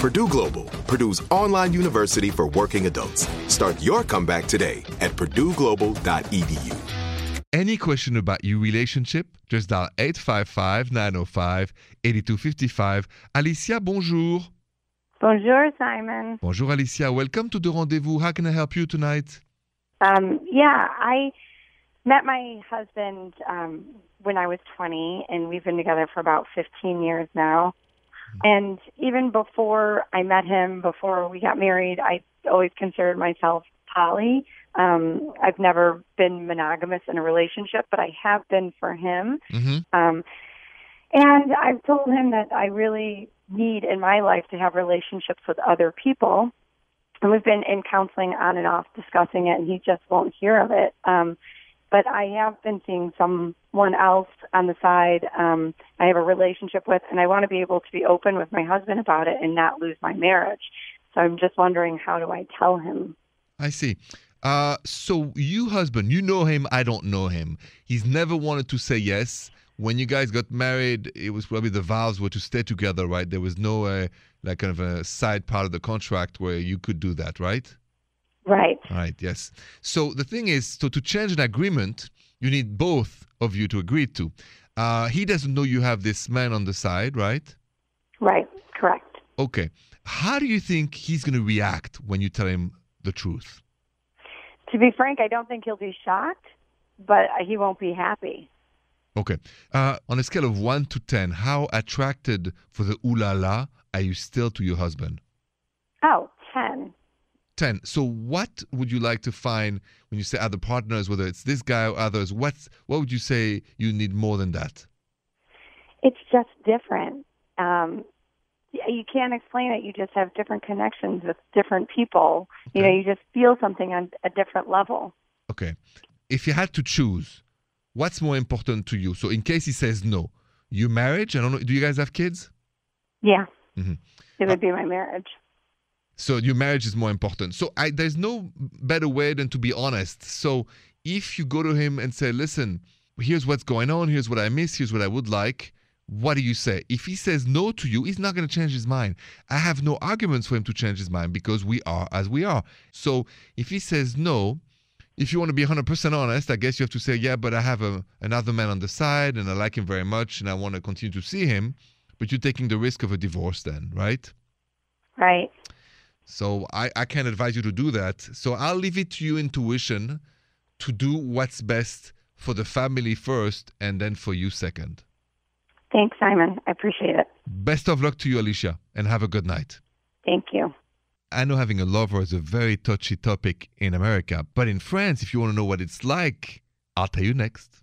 Purdue Global, Purdue's online university for working adults. Start your comeback today at purdueglobal.edu. Any question about your relationship? Just dial 855-905-8255. Alicia, bonjour. Bonjour, Simon. Bonjour, Alicia. Welcome to the rendezvous. How can I help you tonight? Um, yeah, I met my husband um, when I was 20, and we've been together for about 15 years now. And even before I met him, before we got married, I always considered myself poly. Um, I've never been monogamous in a relationship, but I have been for him. Mm-hmm. Um, and I've told him that I really need in my life to have relationships with other people. And we've been in counseling on and off discussing it, and he just won't hear of it. Um, but I have been seeing someone else on the side um, I have a relationship with, and I want to be able to be open with my husband about it and not lose my marriage. So I'm just wondering, how do I tell him? I see. Uh, so you husband, you know him, I don't know him. He's never wanted to say yes. When you guys got married, it was probably the vows were to stay together, right? There was no uh, like kind of a side part of the contract where you could do that, right? Right. Right, yes. So the thing is, so to change an agreement, you need both of you to agree to. Uh, he doesn't know you have this man on the side, right? Right. Correct. Okay. How do you think he's going to react when you tell him the truth? To be frank, I don't think he'll be shocked, but he won't be happy. Okay. Uh, on a scale of 1 to 10, how attracted for the ooh la la are you still to your husband? Oh, 10. 10. So what would you like to find when you say other partners, whether it's this guy or others? What, what would you say you need more than that? It's just different. Um, you can't explain it. You just have different connections with different people. You know, you just feel something on a different level. Okay. If you had to choose, what's more important to you? So in case he says no, your marriage, I don't know, do you guys have kids? Yeah. Mhm. It would be my marriage. So your marriage is more important. So I, there's no better way than to be honest. So if you go to him and say, listen, here's what's going on, here's what I miss, here's what I would like, what do you say? If he says no to you, he's not going to change his mind. I have no arguments for him to change his mind because we are as we are. So if he says no, if you want to be 100% honest, I guess you have to say, yeah, but I have a, another man on the side and I like him very much and I want to continue to see him. But you're taking the risk of a divorce then, right? Right. So I, I can't advise you to do that. So I'll leave it to your intuition to do what's best for the family first and then for you second. Thanks, Simon. I appreciate it. Best of luck to you, Alicia, and have a good night. Thank you. I know having a lover is a very touchy topic in America, but in France, if you want to know what it's like, I'll tell you next.